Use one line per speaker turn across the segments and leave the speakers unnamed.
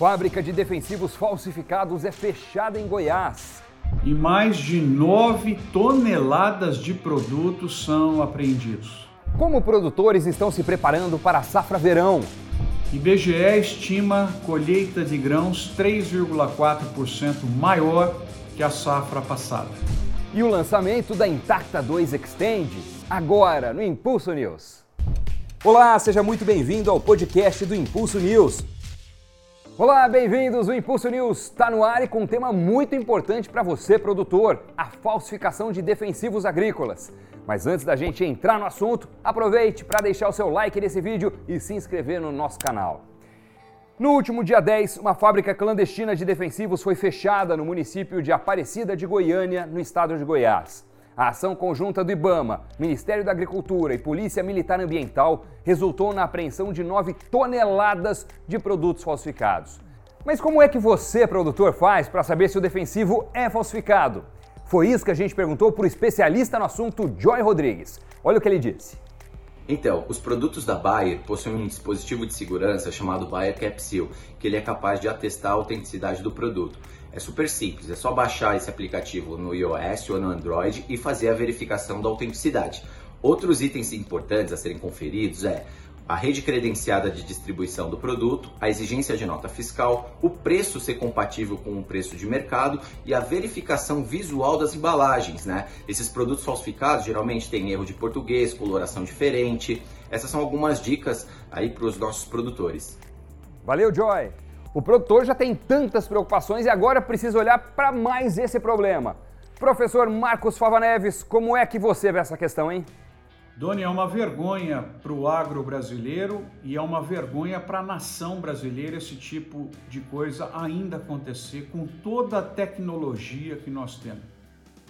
Fábrica de defensivos falsificados é fechada em Goiás.
E mais de 9 toneladas de produtos são apreendidos.
Como produtores estão se preparando para a safra verão?
IBGE estima colheita de grãos 3,4% maior que a safra passada.
E o lançamento da Intacta 2 Extend, agora no Impulso News. Olá, seja muito bem-vindo ao podcast do Impulso News. Olá, bem-vindos! O Impulso News está no ar e com um tema muito importante para você, produtor: a falsificação de defensivos agrícolas. Mas antes da gente entrar no assunto, aproveite para deixar o seu like nesse vídeo e se inscrever no nosso canal. No último dia 10, uma fábrica clandestina de defensivos foi fechada no município de Aparecida de Goiânia, no estado de Goiás. A ação conjunta do IBAMA, Ministério da Agricultura e Polícia Militar Ambiental resultou na apreensão de 9 toneladas de produtos falsificados. Mas como é que você, produtor, faz para saber se o defensivo é falsificado? Foi isso que a gente perguntou para o especialista no assunto, Joy Rodrigues. Olha o que ele disse.
Então, os produtos da Bayer possuem um dispositivo de segurança chamado Bayer Capsule, que ele é capaz de atestar a autenticidade do produto. É super simples, é só baixar esse aplicativo no iOS ou no Android e fazer a verificação da autenticidade. Outros itens importantes a serem conferidos é a rede credenciada de distribuição do produto, a exigência de nota fiscal, o preço ser compatível com o preço de mercado e a verificação visual das embalagens, né? Esses produtos falsificados geralmente têm erro de português, coloração diferente. Essas são algumas dicas aí para os nossos produtores.
Valeu, Joy! O produtor já tem tantas preocupações e agora precisa olhar para mais esse problema. Professor Marcos Fava Neves, como é que você vê essa questão, hein?
Doni, é uma vergonha para o agro brasileiro e é uma vergonha para a nação brasileira esse tipo de coisa ainda acontecer com toda a tecnologia que nós temos.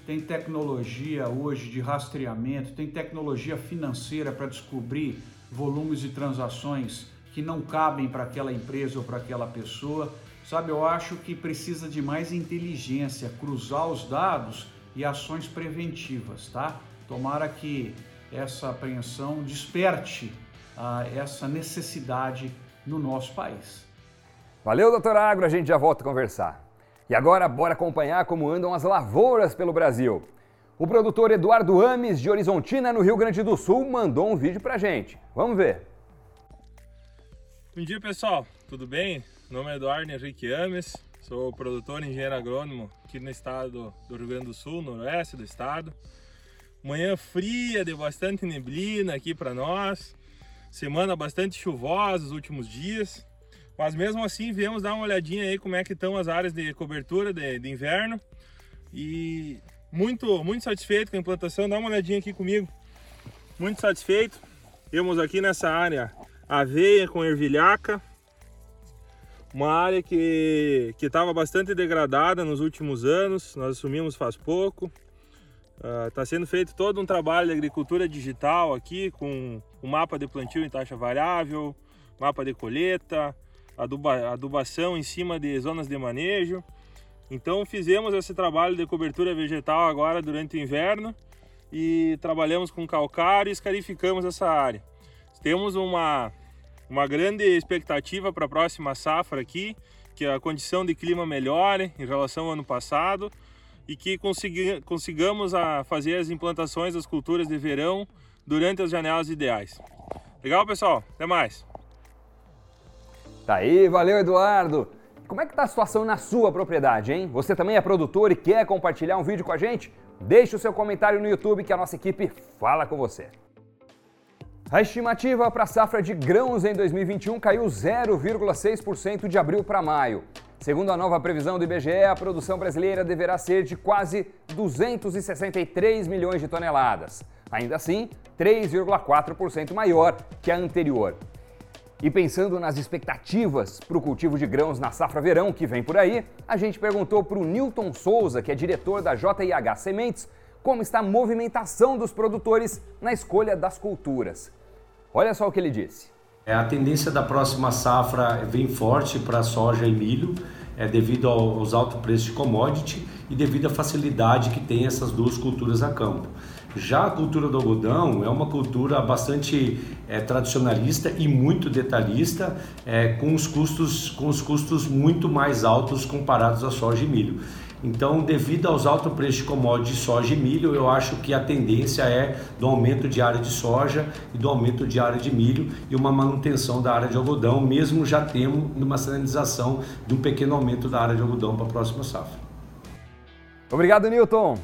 Tem tecnologia hoje de rastreamento, tem tecnologia financeira para descobrir volumes de transações que não cabem para aquela empresa ou para aquela pessoa. Sabe, eu acho que precisa de mais inteligência, cruzar os dados e ações preventivas, tá? Tomara que essa apreensão desperte ah, essa necessidade no nosso país.
Valeu, doutor Agro, a gente já volta a conversar. E agora, bora acompanhar como andam as lavouras pelo Brasil. O produtor Eduardo Ames, de Horizontina, no Rio Grande do Sul, mandou um vídeo pra gente. Vamos ver.
Bom dia pessoal, tudo bem? Meu nome é Eduardo Henrique Ames, sou produtor e engenheiro agrônomo aqui no estado do Rio Grande do Sul, noroeste do estado. Manhã fria, de bastante neblina aqui para nós, semana bastante chuvosa os últimos dias, mas mesmo assim viemos dar uma olhadinha aí como é que estão as áreas de cobertura de, de inverno. E muito, muito satisfeito com a implantação, dá uma olhadinha aqui comigo, muito satisfeito. Temos aqui nessa área aveia com ervilhaca, uma área que estava bastante degradada nos últimos anos, nós assumimos faz pouco. Está uh, sendo feito todo um trabalho de agricultura digital aqui, com o mapa de plantio em taxa variável, mapa de colheita, aduba, adubação em cima de zonas de manejo. Então fizemos esse trabalho de cobertura vegetal agora durante o inverno e trabalhamos com calcário e escarificamos essa área. Temos uma, uma grande expectativa para a próxima safra aqui, que a condição de clima melhore em relação ao ano passado e que consiga, consigamos a fazer as implantações das culturas de verão durante as janelas ideais. Legal, pessoal? Até mais!
Tá aí, valeu Eduardo! Como é que tá a situação na sua propriedade, hein? Você também é produtor e quer compartilhar um vídeo com a gente? Deixe o seu comentário no YouTube que a nossa equipe fala com você. A estimativa para a safra de grãos em 2021 caiu 0,6% de abril para maio. Segundo a nova previsão do IBGE, a produção brasileira deverá ser de quase 263 milhões de toneladas. Ainda assim, 3,4% maior que a anterior. E pensando nas expectativas para o cultivo de grãos na safra verão que vem por aí, a gente perguntou para o Newton Souza, que é diretor da JIH Sementes, como está a movimentação dos produtores na escolha das culturas. Olha só o que ele disse.
É, a tendência da próxima safra vem forte para soja e milho, é, devido aos altos preços de commodity e devido à facilidade que tem essas duas culturas a campo. Já a cultura do algodão é uma cultura bastante é, tradicionalista e muito detalhista, é, com, os custos, com os custos muito mais altos comparados a soja e milho. Então, devido aos altos preços de commodities de soja e milho, eu acho que a tendência é do aumento de área de soja e do aumento de área de milho e uma manutenção da área de algodão, mesmo já temos uma sinalização de um pequeno aumento da área de algodão para a próxima safra.
Obrigado, Newton.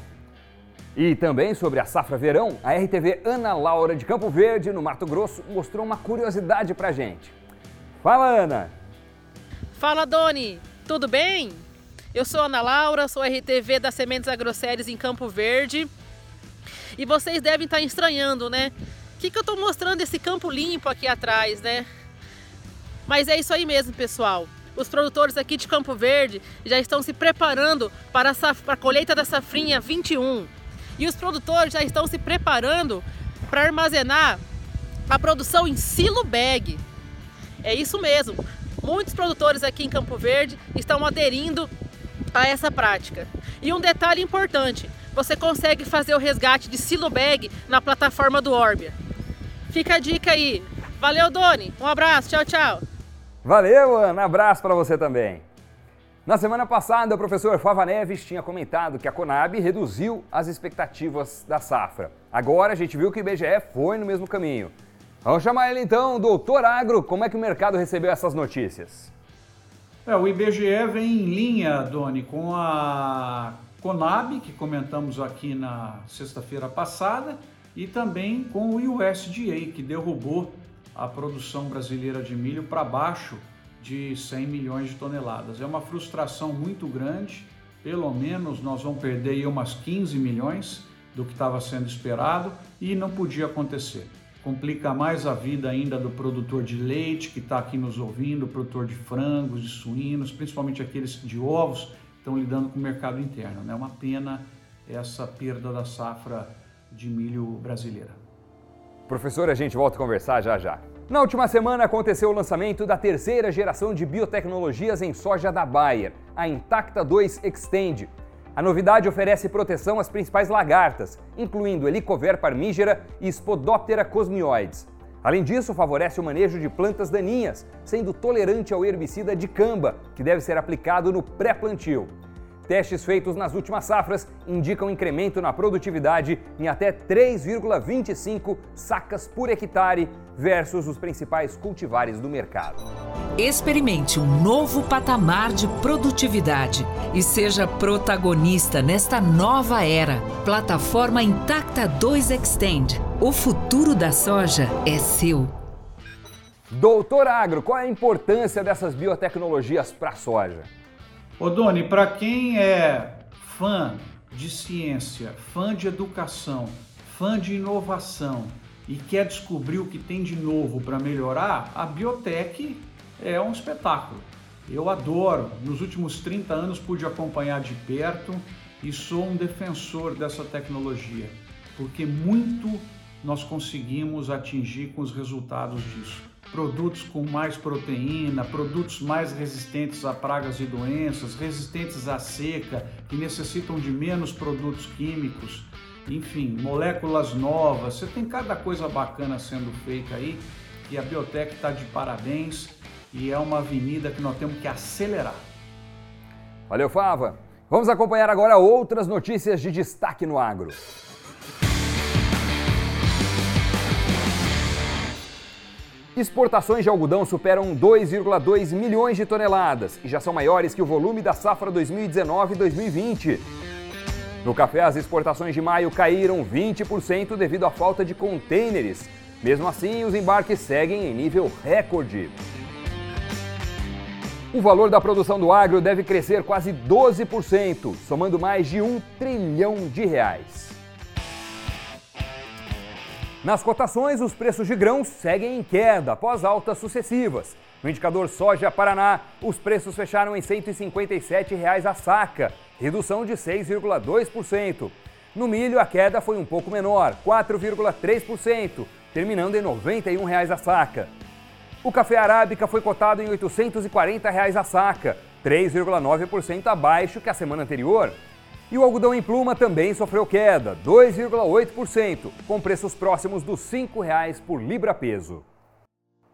E também sobre a safra verão, a RTV Ana Laura de Campo Verde, no Mato Grosso, mostrou uma curiosidade pra gente. Fala, Ana!
Fala, Doni! Tudo bem? Eu sou Ana Laura, sou RTV da Sementes Agroséries em Campo Verde. E vocês devem estar estranhando, né? O que, que eu estou mostrando esse campo limpo aqui atrás, né? Mas é isso aí mesmo, pessoal. Os produtores aqui de Campo Verde já estão se preparando para a colheita da safrinha 21. E os produtores já estão se preparando para armazenar a produção em silo bag. É isso mesmo. Muitos produtores aqui em Campo Verde estão aderindo essa prática. E um detalhe importante, você consegue fazer o resgate de silo bag na plataforma do Orbia. Fica a dica aí. Valeu, Doni. Um abraço. Tchau, tchau.
Valeu, Ana. Abraço para você também. Na semana passada, o professor Fava Neves tinha comentado que a Conab reduziu as expectativas da safra. Agora a gente viu que o IBGE foi no mesmo caminho. Vamos chamar ele então, doutor Agro, como é que o mercado recebeu essas notícias?
É, o IBGE vem em linha, Doni, com a Conab, que comentamos aqui na sexta-feira passada, e também com o USDA, que derrubou a produção brasileira de milho para baixo de 100 milhões de toneladas. É uma frustração muito grande, pelo menos nós vamos perder aí umas 15 milhões do que estava sendo esperado e não podia acontecer complica mais a vida ainda do produtor de leite que está aqui nos ouvindo, produtor de frangos, de suínos, principalmente aqueles de ovos, estão lidando com o mercado interno. É né? uma pena essa perda da safra de milho brasileira.
Professor, a gente volta a conversar já já. Na última semana aconteceu o lançamento da terceira geração de biotecnologias em soja da Bayer, a Intacta 2 Extend. A novidade oferece proteção às principais lagartas, incluindo Helicover parmígera e Spodoptera cosmioides. Além disso, favorece o manejo de plantas daninhas, sendo tolerante ao herbicida de camba, que deve ser aplicado no pré-plantio. Testes feitos nas últimas safras indicam incremento na produtividade em até 3,25 sacas por hectare versus os principais cultivares do mercado.
Experimente um novo patamar de produtividade e seja protagonista nesta nova era. Plataforma Intacta 2 Extend. O futuro da soja é seu.
Doutor Agro, qual é a importância dessas biotecnologias para a soja?
Ô Doni, para quem é fã de ciência, fã de educação, fã de inovação e quer descobrir o que tem de novo para melhorar, a biotech é um espetáculo. Eu adoro. Nos últimos 30 anos pude acompanhar de perto e sou um defensor dessa tecnologia, porque muito nós conseguimos atingir com os resultados disso. Produtos com mais proteína, produtos mais resistentes a pragas e doenças, resistentes à seca, que necessitam de menos produtos químicos, enfim, moléculas novas. Você tem cada coisa bacana sendo feita aí e a Biotech está de parabéns e é uma avenida que nós temos que acelerar.
Valeu, Fava. Vamos acompanhar agora outras notícias de destaque no agro. Exportações de algodão superam 2,2 milhões de toneladas e já são maiores que o volume da safra 2019-2020. No café, as exportações de maio caíram 20% devido à falta de contêineres. Mesmo assim, os embarques seguem em nível recorde. O valor da produção do agro deve crescer quase 12%, somando mais de um trilhão de reais. Nas cotações, os preços de grãos seguem em queda após altas sucessivas. No indicador soja Paraná, os preços fecharam em 157 reais a saca, redução de 6,2%. No milho, a queda foi um pouco menor, 4,3%, terminando em 91 reais a saca. O café arábica foi cotado em 840 reais a saca, 3,9% abaixo que a semana anterior. E o algodão em pluma também sofreu queda, 2,8%, com preços próximos dos R$ 5,00 por libra-peso.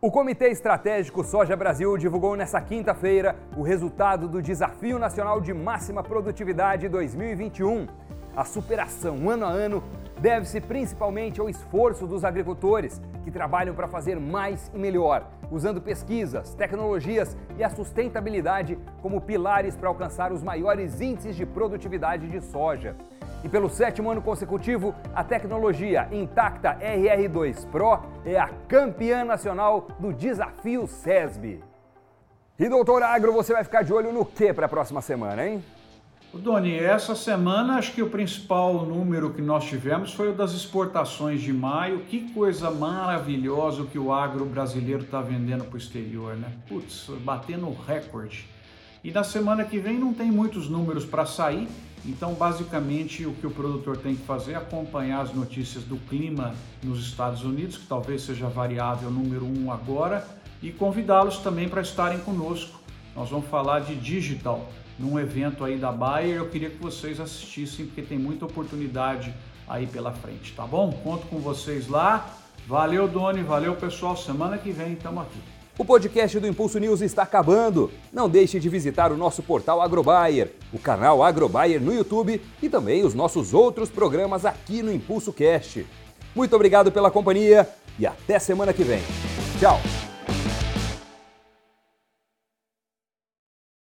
O Comitê Estratégico Soja Brasil divulgou nesta quinta-feira o resultado do Desafio Nacional de Máxima Produtividade 2021. A superação ano a ano deve-se principalmente ao esforço dos agricultores, que trabalham para fazer mais e melhor, usando pesquisas, tecnologias e a sustentabilidade como pilares para alcançar os maiores índices de produtividade de soja. E pelo sétimo ano consecutivo, a tecnologia Intacta RR2 Pro é a campeã nacional do Desafio SESB. E doutor Agro, você vai ficar de olho no que para a próxima semana, hein?
Doni, essa semana acho que o principal número que nós tivemos foi o das exportações de maio. Que coisa maravilhosa que o agro brasileiro está vendendo para o exterior, né? Putz, batendo recorde. E na semana que vem não tem muitos números para sair, então, basicamente, o que o produtor tem que fazer é acompanhar as notícias do clima nos Estados Unidos, que talvez seja a variável número um agora, e convidá-los também para estarem conosco. Nós vamos falar de digital num evento aí da Bayer. Eu queria que vocês assistissem, porque tem muita oportunidade aí pela frente, tá bom? Conto com vocês lá. Valeu, Doni, valeu, pessoal. Semana que vem estamos aqui.
O podcast do Impulso News está acabando. Não deixe de visitar o nosso portal Agrobayer, o canal Agrobayer no YouTube e também os nossos outros programas aqui no Impulso Cast. Muito obrigado pela companhia e até semana que vem. Tchau!